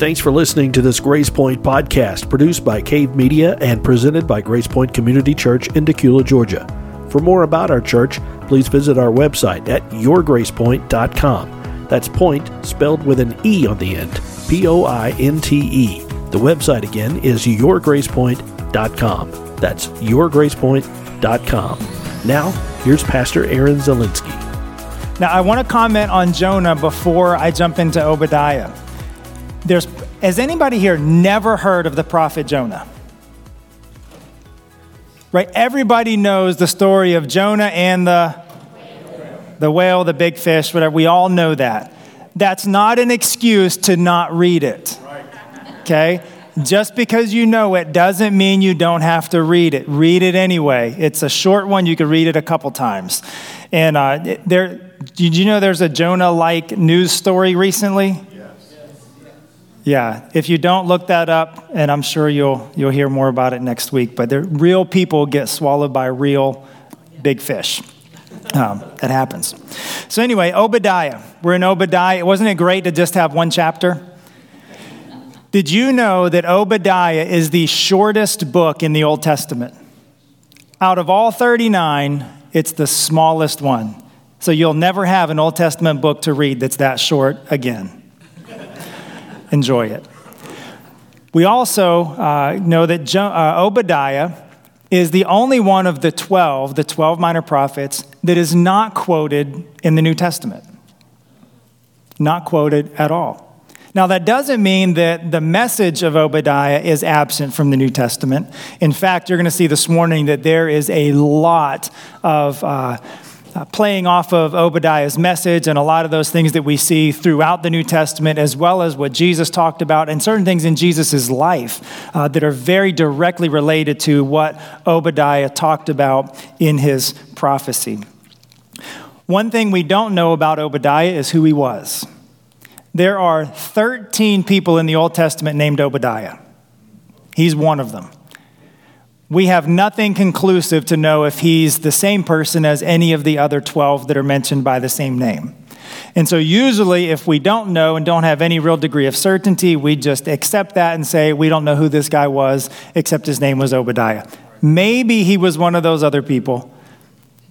Thanks for listening to this Grace Pointe podcast produced by Cave Media and presented by Grace Pointe Community Church in Dacula, Georgia. For more about our church, please visit our website at yourgracepointe.com. That's point spelled with an E on the end, P O I N T E. The website again is yourgracepointe.com. That's yourgracepointe.com. Now, here's Pastor Aaron Zelinsky. Now, I want to comment on Jonah before I jump into Obadiah. There's, has anybody here never heard of the prophet Jonah? Right? Everybody knows the story of Jonah and the, the whale, the big fish, whatever. We all know that. That's not an excuse to not read it. Okay? Just because you know it doesn't mean you don't have to read it. Read it anyway. It's a short one. You can read it a couple times. And uh, there, did you know there's a Jonah like news story recently? Yeah, if you don't look that up, and I'm sure you'll, you'll hear more about it next week, but real people get swallowed by real big fish. Um, that happens. So, anyway, Obadiah. We're in Obadiah. Wasn't it great to just have one chapter? Did you know that Obadiah is the shortest book in the Old Testament? Out of all 39, it's the smallest one. So, you'll never have an Old Testament book to read that's that short again enjoy it. We also uh, know that jo- uh, Obadiah is the only one of the 12, the 12 minor prophets, that is not quoted in the New Testament. Not quoted at all. Now, that doesn't mean that the message of Obadiah is absent from the New Testament. In fact, you're going to see this morning that there is a lot of. Uh, uh, playing off of Obadiah's message and a lot of those things that we see throughout the New Testament, as well as what Jesus talked about, and certain things in Jesus' life uh, that are very directly related to what Obadiah talked about in his prophecy. One thing we don't know about Obadiah is who he was. There are 13 people in the Old Testament named Obadiah. He's one of them we have nothing conclusive to know if he's the same person as any of the other 12 that are mentioned by the same name. And so, usually, if we don't know and don't have any real degree of certainty, we just accept that and say, we don't know who this guy was, except his name was Obadiah. Maybe he was one of those other people,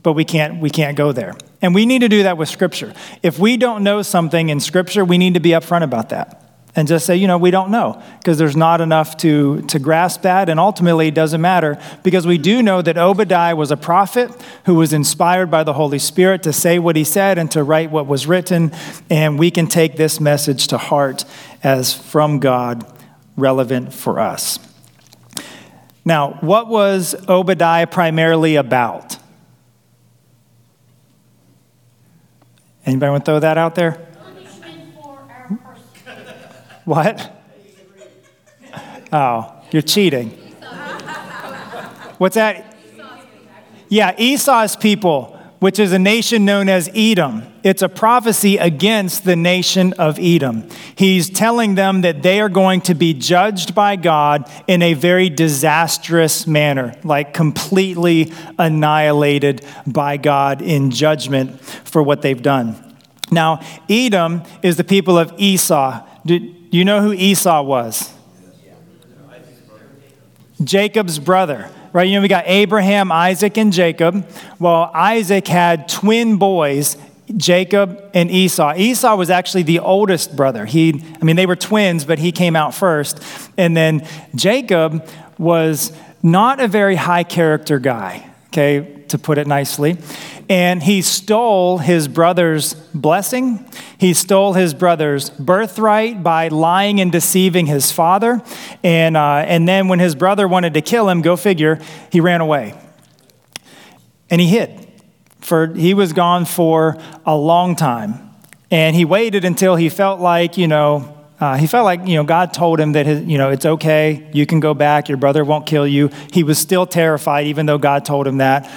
but we can't, we can't go there. And we need to do that with Scripture. If we don't know something in Scripture, we need to be upfront about that and just say, you know, we don't know because there's not enough to, to grasp that. And ultimately, it doesn't matter because we do know that Obadiah was a prophet who was inspired by the Holy Spirit to say what he said and to write what was written. And we can take this message to heart as from God, relevant for us. Now, what was Obadiah primarily about? Anybody want to throw that out there? What? Oh, you're cheating. What's that? Yeah, Esau's people, which is a nation known as Edom. It's a prophecy against the nation of Edom. He's telling them that they are going to be judged by God in a very disastrous manner, like completely annihilated by God in judgment for what they've done. Now, Edom is the people of Esau. Did, do you know who Esau was? Jacob's brother, right? You know, we got Abraham, Isaac, and Jacob. Well, Isaac had twin boys, Jacob and Esau. Esau was actually the oldest brother. He, I mean, they were twins, but he came out first. And then Jacob was not a very high character guy, okay, to put it nicely and he stole his brother's blessing. He stole his brother's birthright by lying and deceiving his father. And, uh, and then when his brother wanted to kill him, go figure, he ran away. And he hid. For he was gone for a long time. And he waited until he felt like, you know, uh, he felt like you know God told him that his, you know it's okay, you can go back, your brother won't kill you. He was still terrified, even though God told him that.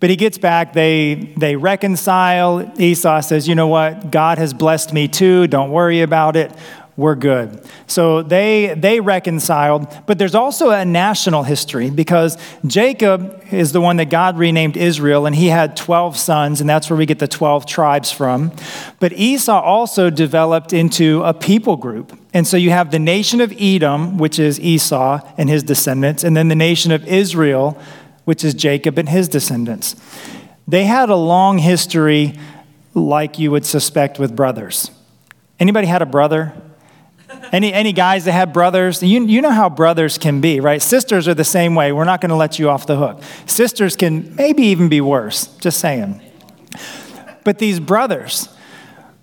But he gets back, they, they reconcile. Esau says, You know what? God has blessed me too. Don't worry about it. We're good. So they, they reconciled. But there's also a national history because Jacob is the one that God renamed Israel, and he had 12 sons, and that's where we get the 12 tribes from. But Esau also developed into a people group. And so you have the nation of Edom, which is Esau and his descendants, and then the nation of Israel, which is Jacob and his descendants. They had a long history like you would suspect with brothers. Anybody had a brother? Any, any guys that have brothers? You, you know how brothers can be, right? Sisters are the same way. We're not going to let you off the hook. Sisters can maybe even be worse, just saying. But these brothers,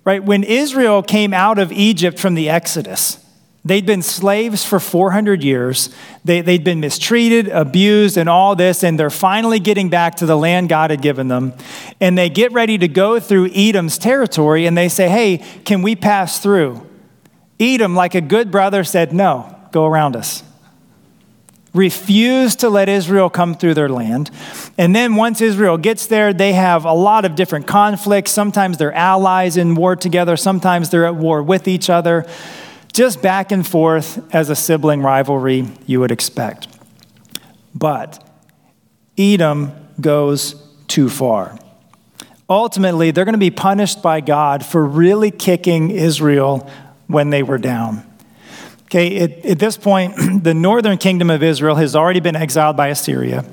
right? When Israel came out of Egypt from the Exodus, They'd been slaves for 400 years. They, they'd been mistreated, abused, and all this, and they're finally getting back to the land God had given them. And they get ready to go through Edom's territory, and they say, Hey, can we pass through? Edom, like a good brother, said, No, go around us. Refused to let Israel come through their land. And then once Israel gets there, they have a lot of different conflicts. Sometimes they're allies in war together, sometimes they're at war with each other just back and forth as a sibling rivalry you would expect. But Edom goes too far. Ultimately, they're going to be punished by God for really kicking Israel when they were down. Okay, at, this point, the northern kingdom of Israel has already been exiled by Assyria.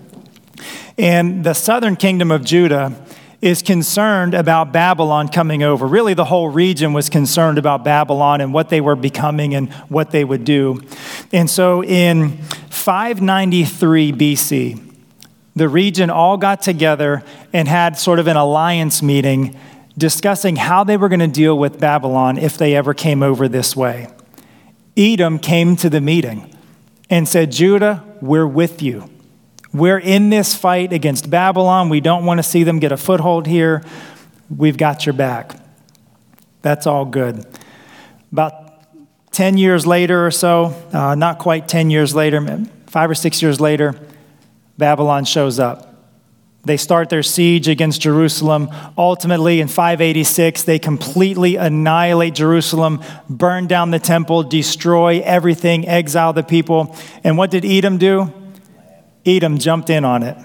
And the southern kingdom of Judah is concerned about Babylon coming over. Really, the whole region was concerned about Babylon and what they were becoming and what they would do. And so in 593 BC, the region all got together and had sort of an alliance meeting discussing how they were going to deal with Babylon if they ever came over this way. Edom came to the meeting and said, Judah, we're with you. We're in this fight against Babylon. We don't want to see them get a foothold here. We've got your back. That's all good. About 10 years later or so, uh, not quite 10 years later, five or six years later, Babylon shows up. They start their siege against Jerusalem. Ultimately, in 586, they completely annihilate Jerusalem, burn down the temple, destroy everything, exile the people. And what did Edom do? Edom jumped in on it.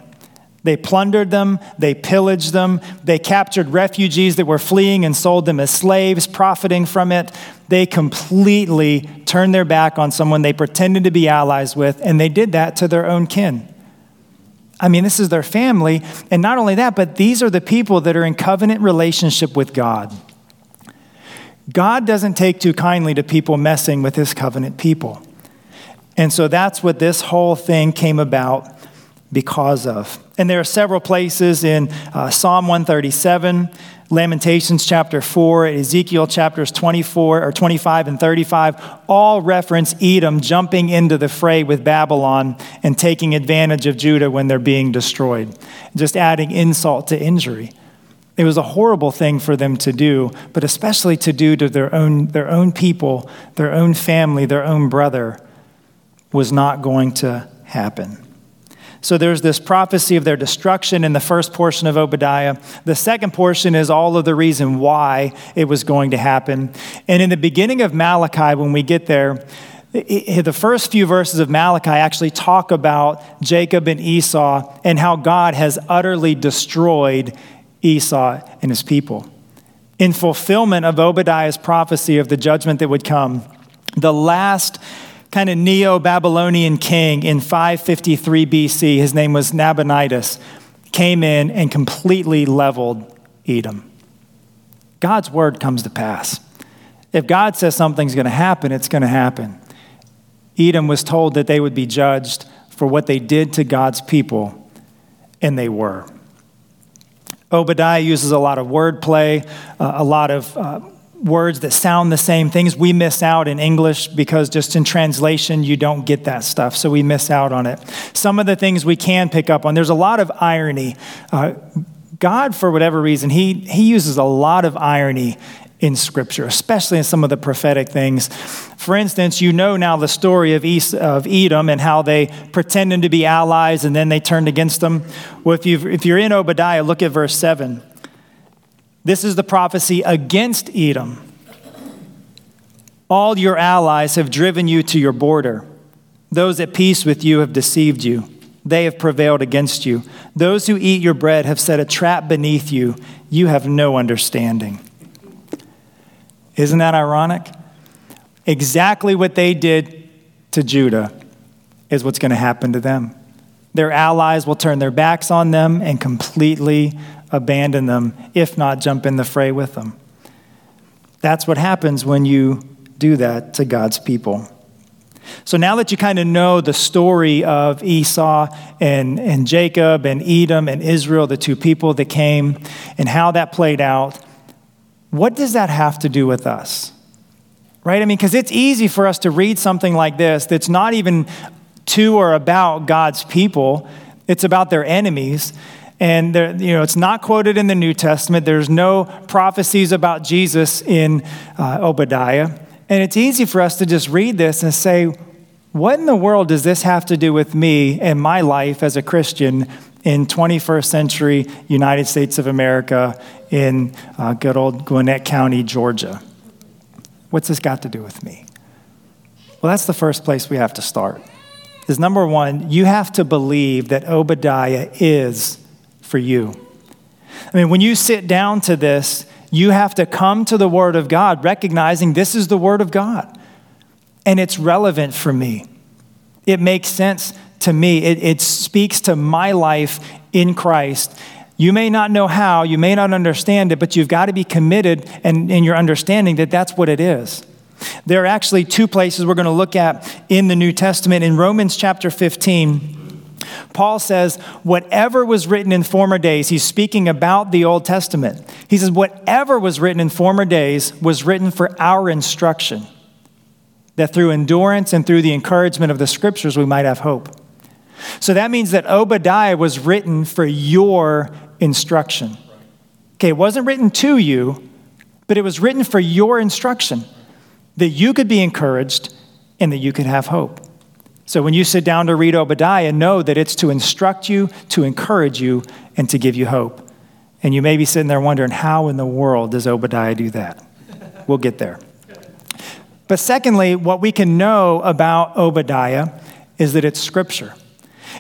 They plundered them, they pillaged them, they captured refugees that were fleeing and sold them as slaves, profiting from it. They completely turned their back on someone they pretended to be allies with, and they did that to their own kin. I mean, this is their family, and not only that, but these are the people that are in covenant relationship with God. God doesn't take too kindly to people messing with his covenant people. And so that's what this whole thing came about because of. And there are several places in uh, Psalm 137, Lamentations chapter 4, Ezekiel chapters 24 or 25 and 35, all reference Edom jumping into the fray with Babylon and taking advantage of Judah when they're being destroyed, just adding insult to injury. It was a horrible thing for them to do, but especially to do to their own, their own people, their own family, their own brother was not going to happen. So there's this prophecy of their destruction in the first portion of Obadiah. The second portion is all of the reason why it was going to happen. And in the beginning of Malachi, when we get there, the first few verses of Malachi actually talk about Jacob and Esau and how God has utterly destroyed Esau and his people. In fulfillment of Obadiah's prophecy of the judgment that would come, the last kind of Neo Babylonian king in 553 BC, his name was Nabonidus, came in and completely leveled Edom. God's word comes to pass. If God says something's going to happen, it's going to happen. Edom was told that they would be judged for what they did to God's people, and they were. Obadiah uses a lot of wordplay, uh, a lot of uh, words that sound the same things we miss out in English because just in translation you don't get that stuff, so we miss out on it. Some of the things we can pick up on, there's a lot of irony. Uh, God, for whatever reason, he, he uses a lot of irony in Scripture, especially in some of the prophetic things. For instance, you know now the story of, East, of Edom and how they pretended to be allies and then they turned against them. Well, if, you if you're in Obadiah, look at verse 7. This is the prophecy against Edom. All your allies have driven you to your border. Those at peace with you have deceived you. They have prevailed against you. Those who eat your bread have set a trap beneath you. You have no understanding. Isn't that ironic? exactly what they did to Judah is what's going to happen to them. Their allies will turn their backs on them and completely abandon them, if not jump in the fray with them. That's what happens when you do that to God's people. So now that you kind of know the story of Esau and, and Jacob and Edom and Israel, the two people that came, and how that played out, what does that have to do with us? Right? I mean, because it's easy for us to read something like this that's not even to or about God's people, it's about their enemies. And there, you know, it's not quoted in the New Testament. There's no prophecies about Jesus in uh, Obadiah. And it's easy for us to just read this and say, what in the world does this have to do with me and my life as a Christian in 21st century United States of America in uh, good old Gwinnett County, Georgia? What's this got to do with me? Well, that's the first place we have to start. Is number one, you have to believe that Obadiah is for you. I mean, when you sit down to this, you have to come to the Word of God recognizing this is the Word of God and it's relevant for me. It makes sense to me. It, it speaks to my life in Christ. You may not know how, you may not understand it, but you've got to be committed and in your understanding that that's what it is. There are actually two places we're going to look at in the New Testament. In Romans chapter 15, Paul says, whatever was written in former days, he's speaking about the Old Testament. He says, whatever was written in former days was written for our instruction, that through endurance and through the encouragement of the scriptures we might have hope. So that means that Obadiah was written for your instruction. Okay, it wasn't written to you, but it was written for your instruction, that you could be encouraged and that you could have hope. So when you sit down to read Obadiah, know that it's to instruct you, to encourage you, and to give you hope. And you may be sitting there wondering, how in the world does Obadiah do that? We'll get there. But secondly, what we can know about Obadiah is that it's scripture.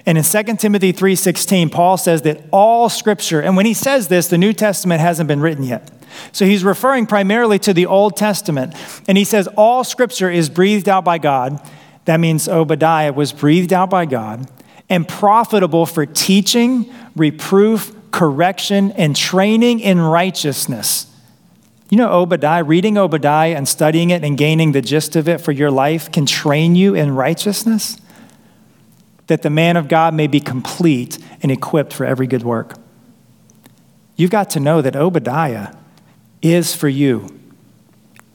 And in 2 Timothy 3:16, Paul says that all scripture, and when he says this, the New Testament hasn't been written yet. So he's referring primarily to the Old Testament. And he says all scripture is breathed out by God that means Obadiah was breathed out by God and profitable for teaching, reproof, correction, and training in righteousness. You know, Obadiah, reading Obadiah and studying it and gaining the gist of it for your life can train you in righteousness, that the man of God may be complete and equipped for every good work. You've got to know that Obadiah is for you.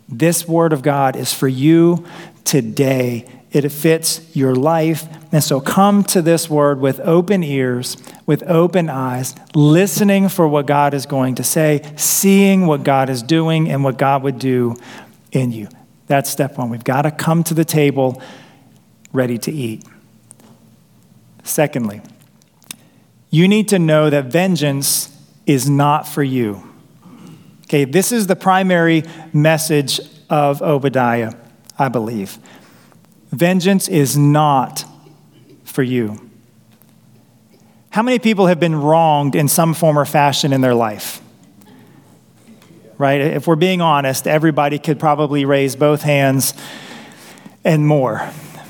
This word of God is for you today it fits your life. And so come to this word with open ears, with open eyes, listening for what God is going to say, seeing what God is doing and what God would do in you. That's step one. We've got to come to the table ready to eat. Secondly, you need to know that vengeance is not for you. Okay, this is the primary message of Obadiah, I believe. Vengeance is not for you. How many people have been wronged in some form or fashion in their life? Right? If we're being honest, everybody could probably raise both hands and more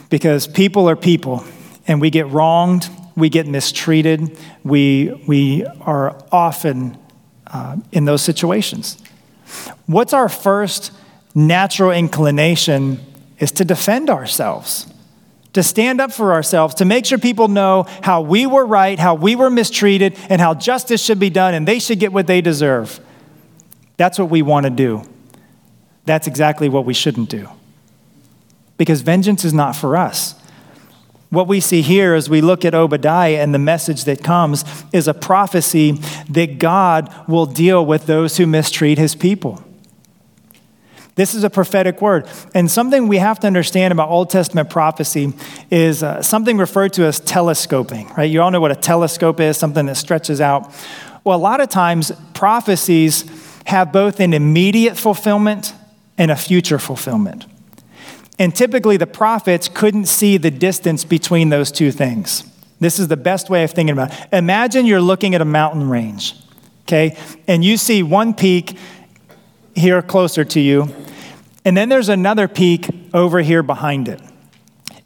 because people are people and we get wronged, we get mistreated, we, we are often uh, in those situations. What's our first natural inclination is to defend ourselves, to stand up for ourselves, to make sure people know how we were right, how we were mistreated, and how justice should be done, and they should get what they deserve. That's what we want to do. That's exactly what we shouldn't do. Because vengeance is not for us. What we see here as we look at Obadiah and the message that comes is a prophecy that God will deal with those who mistreat his people. This is a prophetic word. And something we have to understand about Old Testament prophecy is uh, something referred to as telescoping, right? You all know what a telescope is, something that stretches out. Well, a lot of times prophecies have both an immediate fulfillment and a future fulfillment. And typically the prophets couldn't see the distance between those two things. This is the best way of thinking about it. Imagine you're looking at a mountain range, okay? And you see one peak here closer to you, and then there's another peak over here behind it.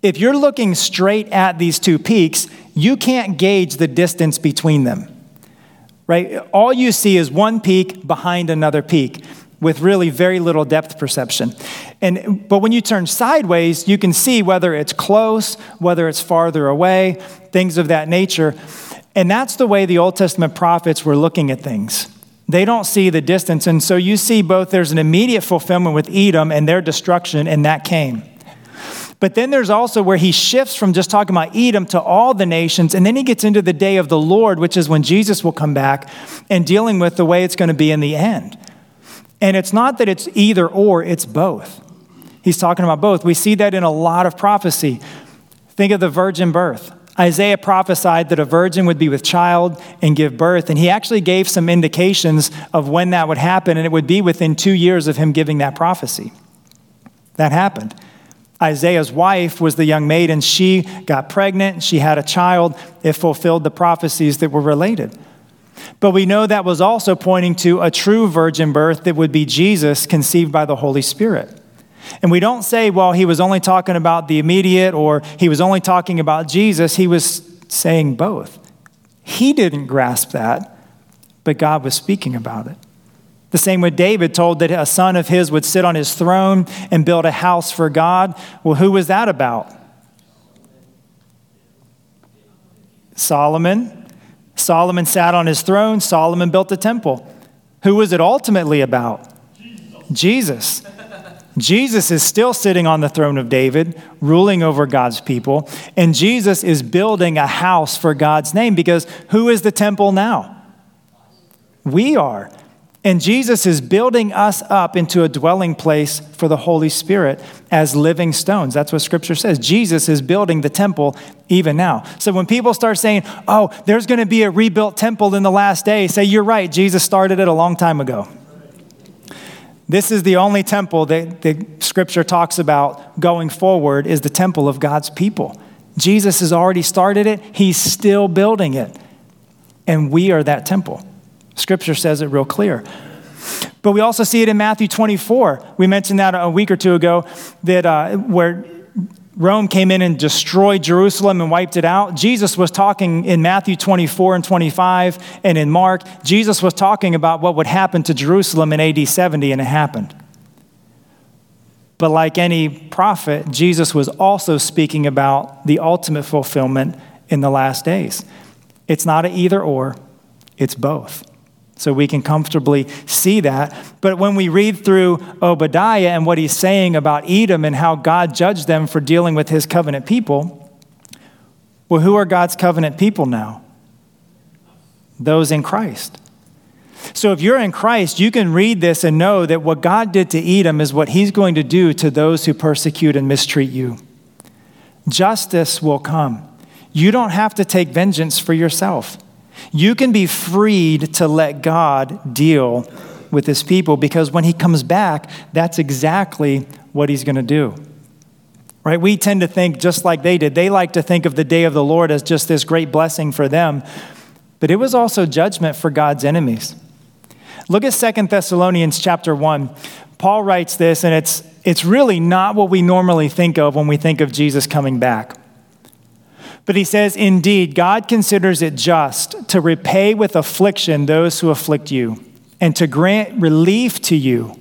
If you're looking straight at these two peaks, you can't gauge the distance between them. Right? All you see is one peak behind another peak with really very little depth perception. And but when you turn sideways, you can see whether it's close, whether it's farther away, things of that nature. And that's the way the Old Testament prophets were looking at things. They don't see the distance. And so you see both there's an immediate fulfillment with Edom and their destruction, and that came. But then there's also where he shifts from just talking about Edom to all the nations, and then he gets into the day of the Lord, which is when Jesus will come back and dealing with the way it's going to be in the end. And it's not that it's either or, it's both. He's talking about both. We see that in a lot of prophecy. Think of the virgin birth. Isaiah prophesied that a virgin would be with child and give birth, and he actually gave some indications of when that would happen, and it would be within two years of him giving that prophecy. That happened. Isaiah's wife was the young maiden. She got pregnant, she had a child. It fulfilled the prophecies that were related. But we know that was also pointing to a true virgin birth that would be Jesus conceived by the Holy Spirit. And we don't say, well, he was only talking about the immediate or he was only talking about Jesus. He was saying both. He didn't grasp that, but God was speaking about it. The same with David told that a son of his would sit on his throne and build a house for God. Well, who was that about? Solomon. Solomon sat on his throne, Solomon built the temple. Who was it ultimately about? Jesus. Jesus. Jesus is still sitting on the throne of David, ruling over God's people, and Jesus is building a house for God's name because who is the temple now? We are. And Jesus is building us up into a dwelling place for the Holy Spirit as living stones. That's what Scripture says. Jesus is building the temple even now. So when people start saying, oh, there's going to be a rebuilt temple in the last day, say, you're right. Jesus started it a long time ago. This is the only temple that the Scripture talks about going forward, is the temple of God's people. Jesus has already started it, He's still building it. And we are that temple. Scripture says it real clear. But we also see it in Matthew 24. We mentioned that a week or two ago, that uh, where Rome came in and destroyed Jerusalem and wiped it out. Jesus was talking in Matthew 24 and 25 and in Mark. Jesus was talking about what would happen to Jerusalem in AD 70, and it happened. But like any prophet, Jesus was also speaking about the ultimate fulfillment in the last days. It's not an either or, it's both so we can comfortably see that. But when we read through Obadiah and what he's saying about Edom and how God judged them for dealing with his covenant people, well, who are God's covenant people now? Those in Christ. So if you're in Christ, you can read this and know that what God did to Edom is what he's going to do to those who persecute and mistreat you. Justice will come. You don't have to take vengeance for yourself. You can be freed to let God deal with his people because when he comes back, that's exactly what he's going to do. Right? We tend to think just like they did. They like to think of the day of the Lord as just this great blessing for them, but it was also judgment for God's enemies. Look at Second Thessalonians chapter 1. Paul writes this, and it's, it's really not what we normally think of when we think of Jesus coming back. But he says, Indeed, God considers it just to repay with affliction those who afflict you, and to grant relief to you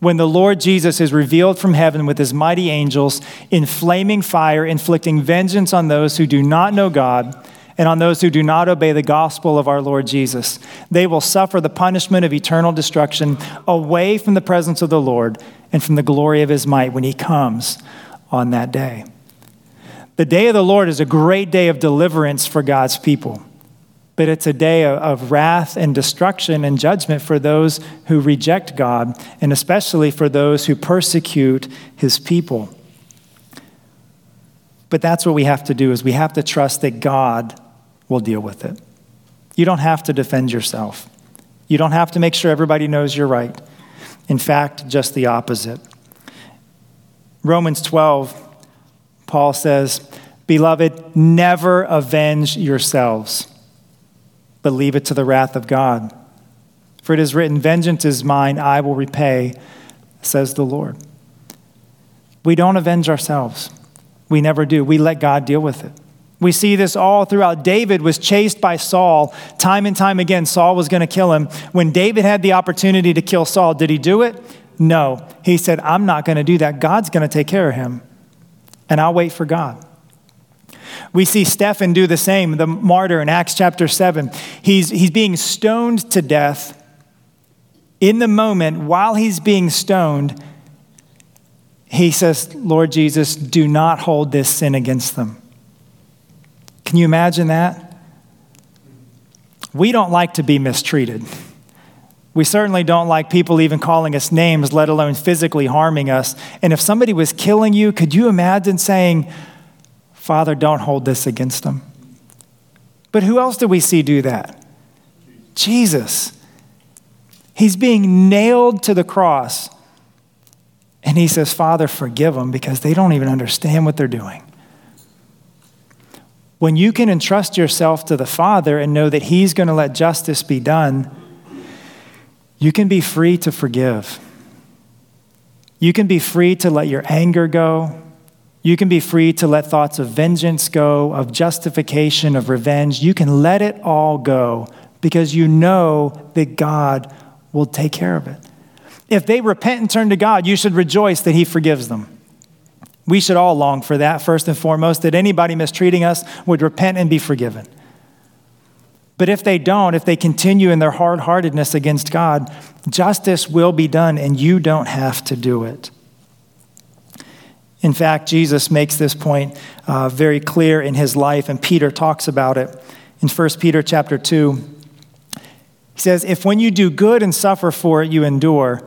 when the Lord Jesus is revealed from heaven with his mighty angels in flaming fire, inflicting vengeance on those who do not know God and on those who do not obey the gospel of our Lord Jesus. They will suffer the punishment of eternal destruction away from the presence of the Lord and from the glory of his might when he comes on that day. The day of the Lord is a great day of deliverance for God's people, but it's a day of wrath and destruction and judgment for those who reject God, and especially for those who persecute his people. But that's what we have to do is we have to trust that God will deal with it. You don't have to defend yourself. You don't have to make sure everybody knows you're right. In fact, just the opposite. Romans 12 Paul says, Beloved, never avenge yourselves, but leave it to the wrath of God. For it is written, Vengeance is mine, I will repay, says the Lord. We don't avenge ourselves. We never do. We let God deal with it. We see this all throughout. David was chased by Saul time and time again. Saul was going to kill him. When David had the opportunity to kill Saul, did he do it? No. He said, I'm not going to do that. God's going to take care of him, and I'll wait for God. We see Stephen do the same, the martyr in Acts chapter 7. He's, he's being stoned to death. In the moment, while he's being stoned, he says, Lord Jesus, do not hold this sin against them. Can you imagine that? We don't like to be mistreated. We certainly don't like people even calling us names, let alone physically harming us. And if somebody was killing you, could you imagine saying, Father, don't hold this against them? But who else do we see do that? Jesus. He's being nailed to the cross. And he says, Father, forgive them because they don't even understand what they're doing. When you can entrust yourself to the Father and know that He's going to let justice be done, you can be free to forgive. You can be free to let your anger go. You can be free to let thoughts of vengeance go, of justification, of revenge. You can let it all go because you know that God will take care of it. If they repent and turn to God, you should rejoice that He forgives them. We should all long for that, first and foremost, that anybody mistreating us would repent and be forgiven. But if they don't, if they continue in their hard heartedness against God, justice will be done and you don't have to do it. In fact, Jesus makes this point uh, very clear in his life, and Peter talks about it in 1 Peter chapter 2. He says, If when you do good and suffer for it, you endure,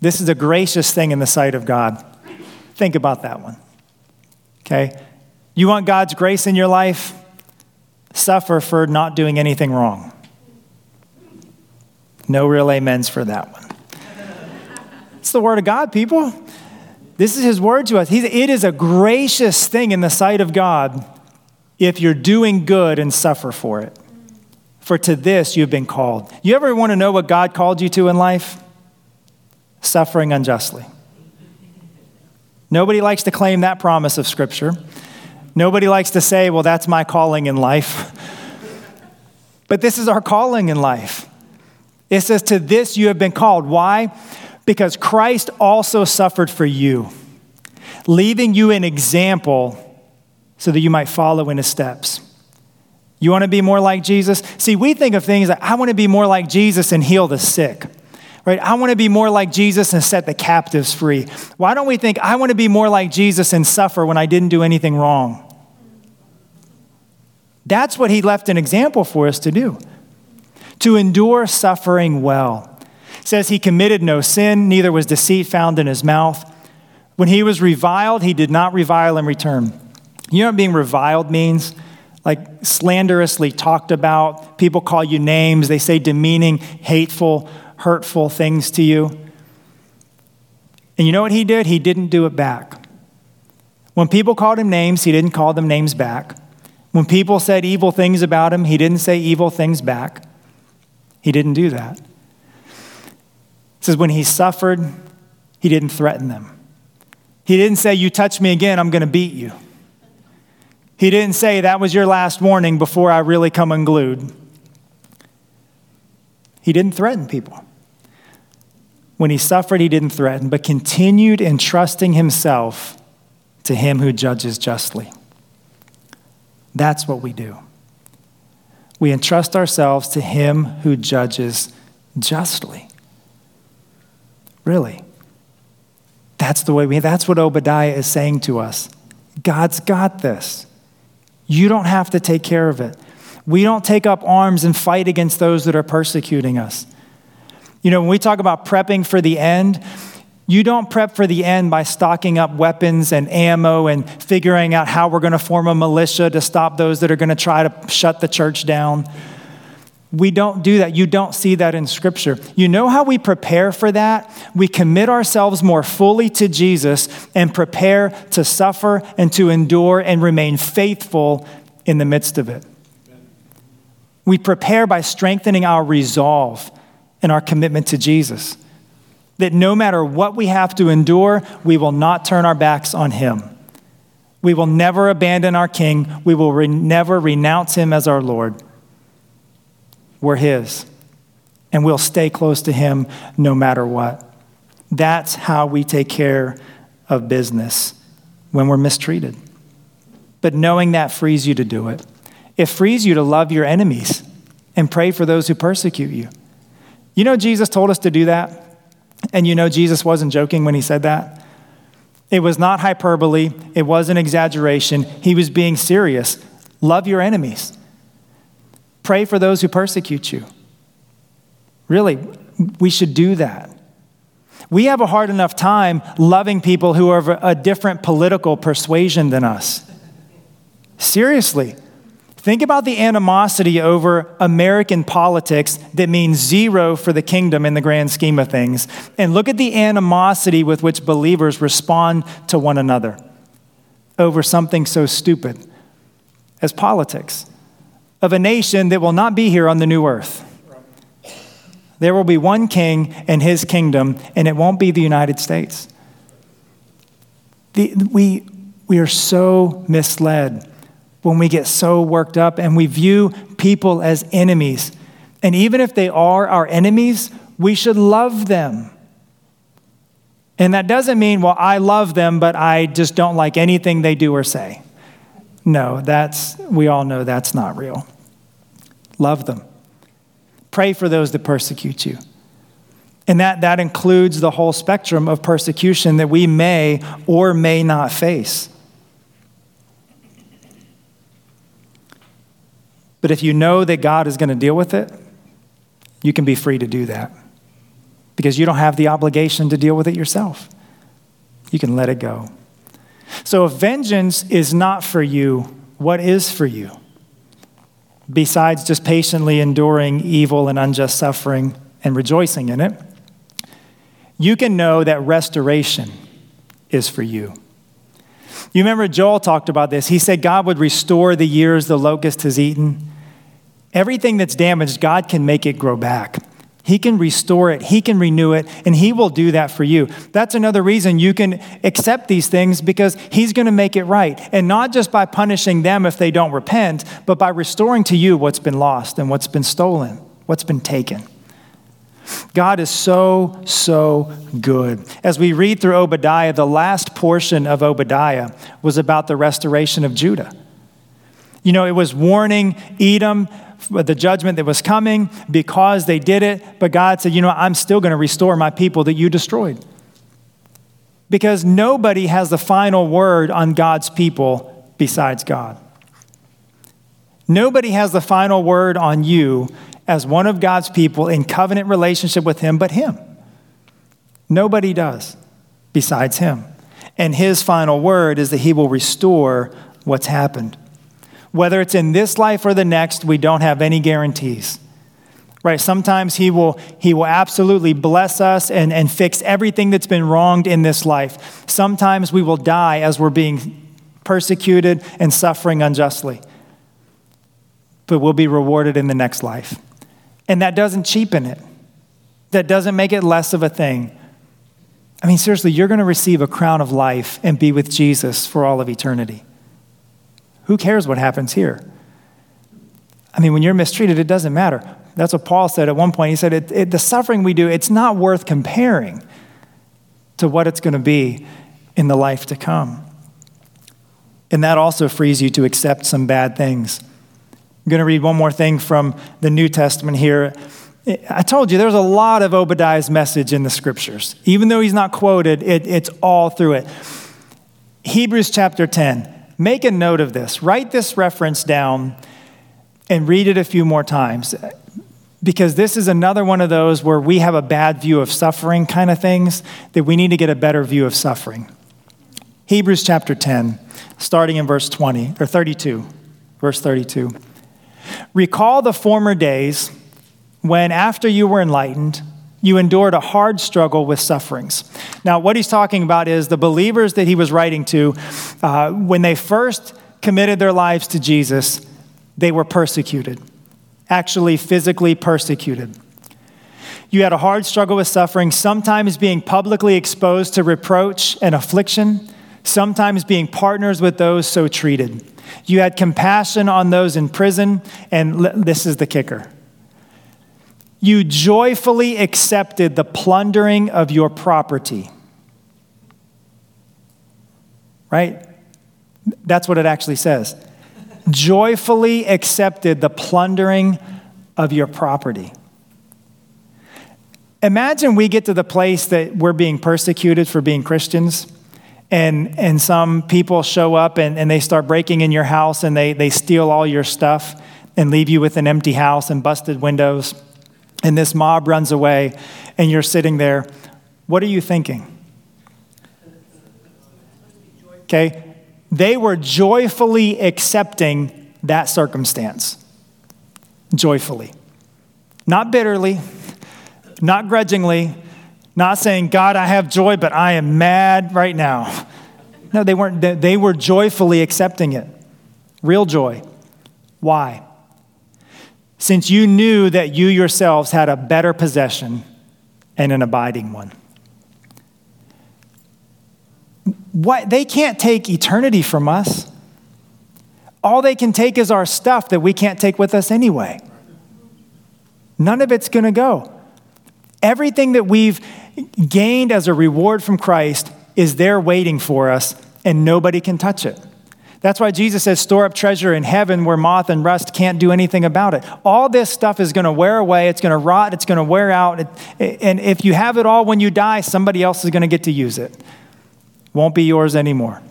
this is a gracious thing in the sight of God. Think about that one. Okay? You want God's grace in your life? Suffer for not doing anything wrong. No real amens for that one. It's the word of God, people. This is his word to us. He's, it is a gracious thing in the sight of God if you're doing good and suffer for it. For to this you've been called. You ever want to know what God called you to in life? Suffering unjustly. Nobody likes to claim that promise of Scripture. Nobody likes to say, well, that's my calling in life. but this is our calling in life. It says, To this you have been called. Why? Because Christ also suffered for you, leaving you an example so that you might follow in his steps. You want to be more like Jesus? See, we think of things like, I want to be more like Jesus and heal the sick right? I want to be more like Jesus and set the captives free. Why don't we think, I want to be more like Jesus and suffer when I didn't do anything wrong? That's what he left an example for us to do to endure suffering well. It says he committed no sin, neither was deceit found in his mouth. When he was reviled, he did not revile in return. You know what being reviled means? Like slanderously talked about. People call you names, they say demeaning, hateful hurtful things to you. And you know what he did? He didn't do it back. When people called him names, he didn't call them names back. When people said evil things about him, he didn't say evil things back. He didn't do that. It says when he suffered, he didn't threaten them. He didn't say, You touch me again, I'm going to beat you. He didn't say, That was your last warning before I really come unglued. He didn't threaten people. When he suffered, he didn't threaten, but continued entrusting himself to him who judges justly. That's what we do. We entrust ourselves to him who judges justly. Really. That's the way we, that's what Obadiah is saying to us. God's got this. You don't have to take care of it. We don't take up arms and fight against those that are persecuting us. You know, when we talk about prepping for the end, you don't prep for the end by stocking up weapons and ammo and figuring out how we're going to form a militia to stop those that are going to try to shut the church down. We don't do that. You don't see that in Scripture. You know how we prepare for that? We commit ourselves more fully to Jesus and prepare to suffer and to endure and remain faithful in the midst of it. We prepare by strengthening our resolve and our commitment to Jesus. That no matter what we have to endure, we will not turn our backs on him. We will never abandon our king. We will re- never renounce him as our Lord. We're his, and we'll stay close to him no matter what. That's how we take care of business when we're mistreated. But knowing that frees you to do it. It frees you to love your enemies and pray for those who persecute you. You know, Jesus told us to do that. And you know, Jesus wasn't joking when he said that. It was not hyperbole, it wasn't exaggeration. He was being serious. Love your enemies, pray for those who persecute you. Really, we should do that. We have a hard enough time loving people who are of a different political persuasion than us. Seriously. Think about the animosity over American politics that means zero for the kingdom in the grand scheme of things. And look at the animosity with which believers respond to one another over something so stupid as politics of a nation that will not be here on the new earth. There will be one king and his kingdom, and it won't be the United States. The, we, we are so misled when we get so worked up and we view people as enemies. And even if they are our enemies, we should love them. And that doesn't mean, well, I love them, but I just don't like anything they do or say. No, that's, we all know that's not real. Love them. Pray for those that persecute you. And that, that includes the whole spectrum of persecution that we may or may not face. But if you know that God is going to deal with it, you can be free to do that because you don't have the obligation to deal with it yourself. You can let it go. So if vengeance is not for you, what is for you? Besides just patiently enduring evil and unjust suffering and rejoicing in it, you can know that restoration is for you. You remember Joel talked about this. He said God would restore the years the locust has eaten. Everything that's damaged, God can make it grow back. He can restore it, He can renew it, and He will do that for you. That's another reason you can accept these things because He's going to make it right. And not just by punishing them if they don't repent, but by restoring to you what's been lost and what's been stolen, what's been taken. God is so, so good. As we read through Obadiah, the last portion of Obadiah was about the restoration of Judah. You know, it was warning Edom the judgment that was coming because they did it. But God said, you know, I'm still going to restore my people that you destroyed. Because nobody has the final word on God's people besides God. Nobody has the final word on you as one of God's people in covenant relationship with Him but Him. Nobody does besides Him. And His final word is that He will restore what's happened. Whether it's in this life or the next, we don't have any guarantees. Right? Sometimes he will, he will absolutely bless us and, and fix everything that's been wronged in this life. Sometimes we will die as we're being persecuted and suffering unjustly. But we'll be rewarded in the next life. And that doesn't cheapen it, that doesn't make it less of a thing. I mean, seriously, you're going to receive a crown of life and be with Jesus for all of eternity. Who cares what happens here? I mean, when you're mistreated, it doesn't matter. That's what Paul said at one point. He said, it, it, The suffering we do, it's not worth comparing to what it's going to be in the life to come. And that also frees you to accept some bad things. I'm going to read one more thing from the New Testament here. I told you there's a lot of Obadiah's message in the scriptures. Even though he's not quoted, it, it's all through it. Hebrews chapter 10. Make a note of this. Write this reference down and read it a few more times because this is another one of those where we have a bad view of suffering kind of things that we need to get a better view of suffering. Hebrews chapter 10, starting in verse 20 or 32, verse 32. Recall the former days when, after you were enlightened, you endured a hard struggle with sufferings. Now, what he's talking about is the believers that he was writing to, uh, when they first committed their lives to Jesus, they were persecuted, actually, physically persecuted. You had a hard struggle with suffering, sometimes being publicly exposed to reproach and affliction, sometimes being partners with those so treated. You had compassion on those in prison, and this is the kicker. You joyfully accepted the plundering of your property. Right? That's what it actually says. Joyfully accepted the plundering of your property. Imagine we get to the place that we're being persecuted for being Christians, and, and some people show up and, and they start breaking in your house and they, they steal all your stuff and leave you with an empty house and busted windows. And this mob runs away, and you're sitting there. What are you thinking? Okay? They were joyfully accepting that circumstance. Joyfully. Not bitterly, not grudgingly, not saying, God, I have joy, but I am mad right now. No, they weren't. They were joyfully accepting it. Real joy. Why? Since you knew that you yourselves had a better possession and an abiding one. What, they can't take eternity from us. All they can take is our stuff that we can't take with us anyway. None of it's going to go. Everything that we've gained as a reward from Christ is there waiting for us, and nobody can touch it. That's why Jesus says, store up treasure in heaven where moth and rust can't do anything about it. All this stuff is going to wear away, it's going to rot, it's going to wear out. And if you have it all when you die, somebody else is going to get to use it. Won't be yours anymore.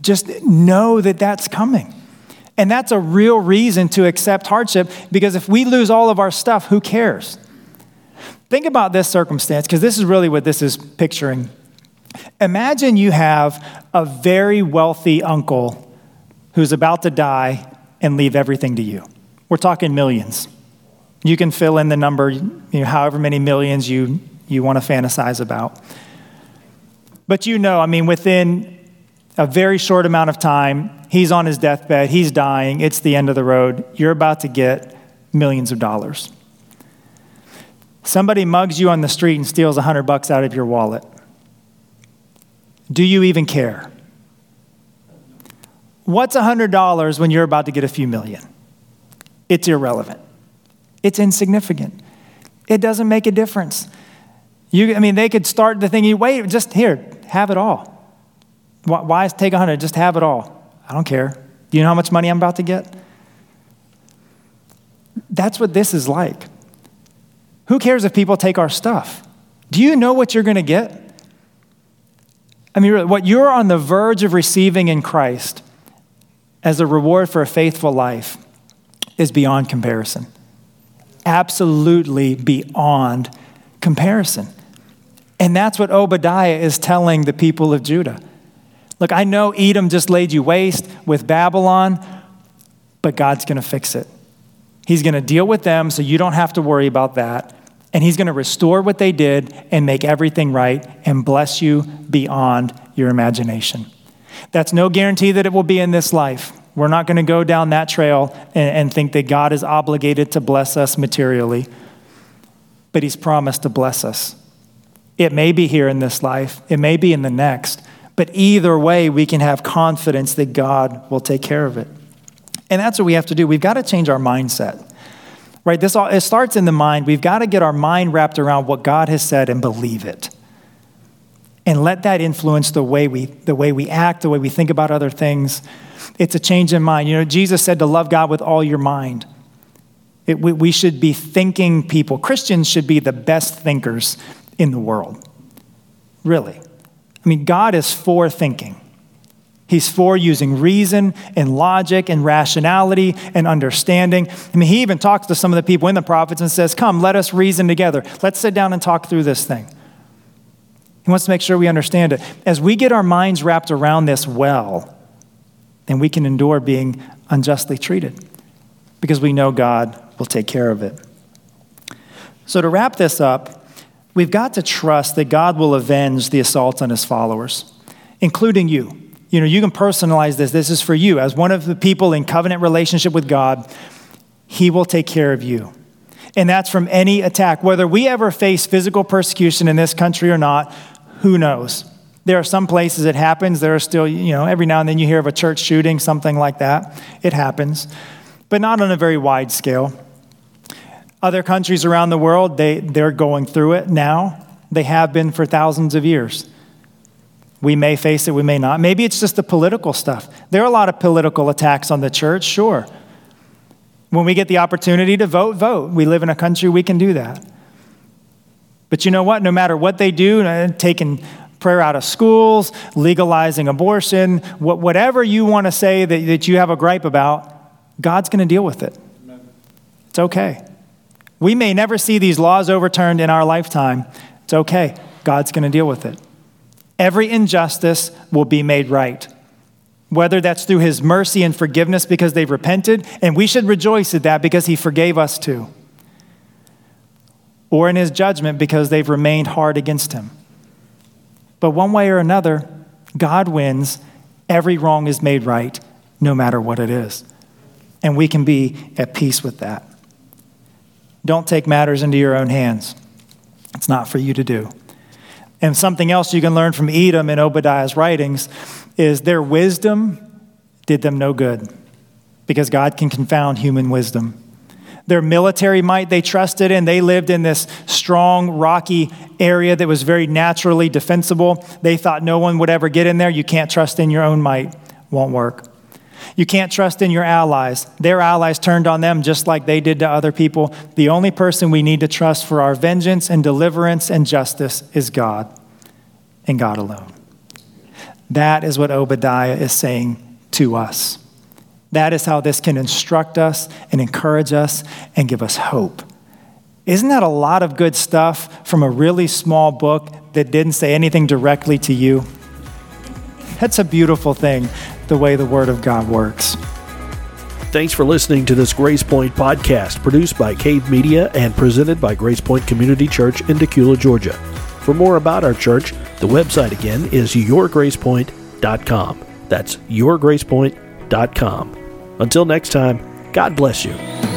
Just know that that's coming. And that's a real reason to accept hardship because if we lose all of our stuff, who cares? Think about this circumstance because this is really what this is picturing. Imagine you have a very wealthy uncle who's about to die and leave everything to you. We're talking millions. You can fill in the number, you know, however many millions you, you want to fantasize about. But you know, I mean, within a very short amount of time, he's on his deathbed, he's dying, it's the end of the road, you're about to get millions of dollars. Somebody mugs you on the street and steals a hundred bucks out of your wallet. Do you even care? What's a hundred dollars when you're about to get a few million? It's irrelevant. It's insignificant. It doesn't make a difference. You, I mean, they could start the thing. You wait, just here, have it all. Why, why take a hundred? Just have it all. I don't care. Do you know how much money I'm about to get? That's what this is like. Who cares if people take our stuff? Do you know what you're going to get? I mean, what you're on the verge of receiving in Christ as a reward for a faithful life is beyond comparison. Absolutely beyond comparison. And that's what Obadiah is telling the people of Judah. Look, I know Edom just laid you waste with Babylon, but God's going to fix it. He's going to deal with them so you don't have to worry about that. And He's going to restore what they did and make everything right and bless you beyond your imagination. That's no guarantee that it will be in this life. We're not going to go down that trail and, and think that God is obligated to bless us materially, but He's promised to bless us. It may be here in this life, it may be in the next, but either way, we can have confidence that God will take care of it. And that's what we have to do. We've got to change our mindset. Right? This all it starts in the mind. We've got to get our mind wrapped around what God has said and believe it. And let that influence the way we the way we act, the way we think about other things. It's a change in mind. You know, Jesus said to love God with all your mind. It, we, we should be thinking people. Christians should be the best thinkers in the world. Really. I mean, God is for thinking. He's for using reason and logic and rationality and understanding. I mean, he even talks to some of the people in the prophets and says, Come, let us reason together. Let's sit down and talk through this thing. He wants to make sure we understand it. As we get our minds wrapped around this well, then we can endure being unjustly treated because we know God will take care of it. So, to wrap this up, we've got to trust that God will avenge the assaults on his followers, including you you know, you can personalize this. This is for you. As one of the people in covenant relationship with God, He will take care of you. And that's from any attack. Whether we ever face physical persecution in this country or not, who knows? There are some places it happens. There are still, you know, every now and then you hear of a church shooting, something like that. It happens, but not on a very wide scale. Other countries around the world, they, they're going through it now. They have been for thousands of years. We may face it, we may not. Maybe it's just the political stuff. There are a lot of political attacks on the church, sure. When we get the opportunity to vote, vote. We live in a country we can do that. But you know what? No matter what they do, uh, taking prayer out of schools, legalizing abortion, whatever you want to say that, that you have a gripe about, God's going to deal with it. It's okay. We may never see these laws overturned in our lifetime. It's okay. God's going to deal with it. Every injustice will be made right, whether that's through his mercy and forgiveness because they've repented, and we should rejoice at that because he forgave us too, or in his judgment because they've remained hard against him. But one way or another, God wins. Every wrong is made right, no matter what it is. And we can be at peace with that. Don't take matters into your own hands. It's not for you to do. And something else you can learn from Edom and Obadiah's writings is their wisdom did them no good because God can confound human wisdom. Their military might they trusted in. They lived in this strong, rocky area that was very naturally defensible. They thought no one would ever get in there. You can't trust in your own might, won't work. You can't trust in your allies. Their allies turned on them just like they did to other people. The only person we need to trust for our vengeance and deliverance and justice is God and God alone. That is what Obadiah is saying to us. That is how this can instruct us and encourage us and give us hope. Isn't that a lot of good stuff from a really small book that didn't say anything directly to you? That's a beautiful thing, the way the Word of God works. Thanks for listening to this Grace Pointe podcast produced by Cave Media and presented by Grace Pointe Community Church in Dacula, Georgia. For more about our church, the website again is yourgracepointe.com. That's yourgracepointe.com. Until next time, God bless you.